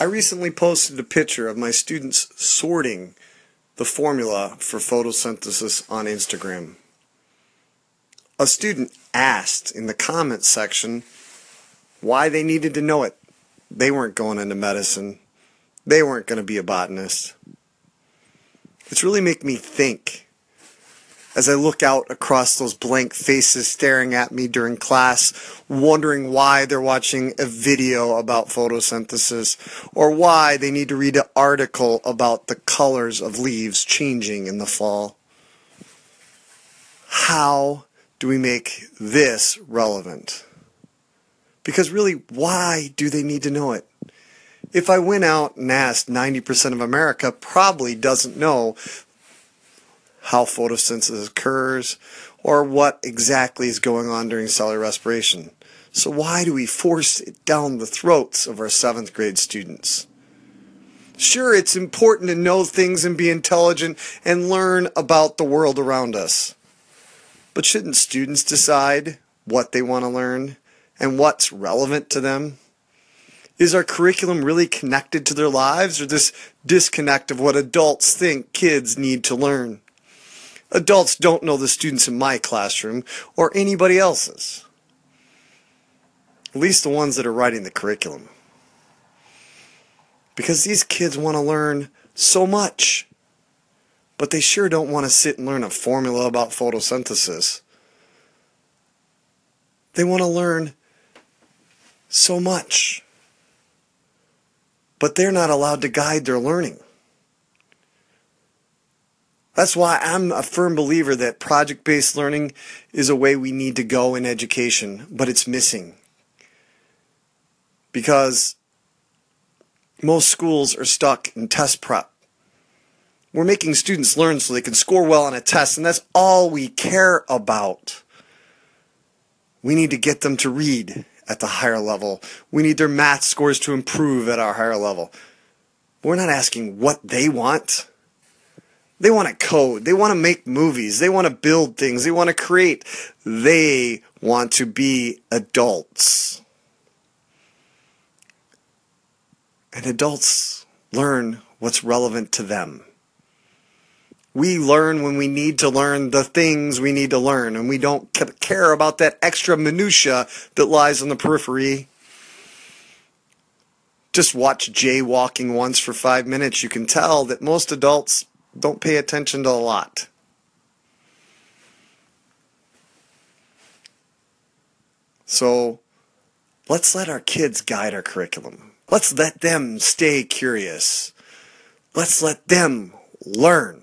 I recently posted a picture of my students sorting the formula for photosynthesis on Instagram. A student asked in the comments section why they needed to know it. They weren't going into medicine. They weren't going to be a botanist. It's really making me think as I look out across those blank faces staring at me during class, wondering why they're watching a video about photosynthesis or why they need to read an article about the colors of leaves changing in the fall. How do we make this relevant? Because really, why do they need to know it? If I went out and asked 90% of America, probably doesn't know how photosynthesis occurs, or what exactly is going on during cellular respiration. So why do we force it down the throats of our seventh grade students? Sure, it's important to know things and be intelligent and learn about the world around us. But shouldn't students decide what they want to learn and what's relevant to them? Is our curriculum really connected to their lives or this disconnect of what adults think kids need to learn? Adults don't know the students in my classroom or anybody else's. At least the ones that are writing the curriculum. Because these kids want to learn so much. But they sure don't want to sit and learn a formula about photosynthesis. They want to learn so much. But they're not allowed to guide their learning. That's why I'm a firm believer that project based learning is a way we need to go in education, but it's missing. Because most schools are stuck in test prep. We're making students learn so they can score well on a test, and that's all we care about. We need to get them to read at the higher level. We need their math scores to improve at our higher level. We're not asking what they want. They want to code. They want to make movies. They want to build things. They want to create. They want to be adults. And adults learn what's relevant to them. We learn when we need to learn the things we need to learn, and we don't care about that extra minutia that lies on the periphery. Just watch jaywalking once for five minutes. You can tell that most adults don't pay attention to a lot. So let's let our kids guide our curriculum. Let's let them stay curious. Let's let them learn.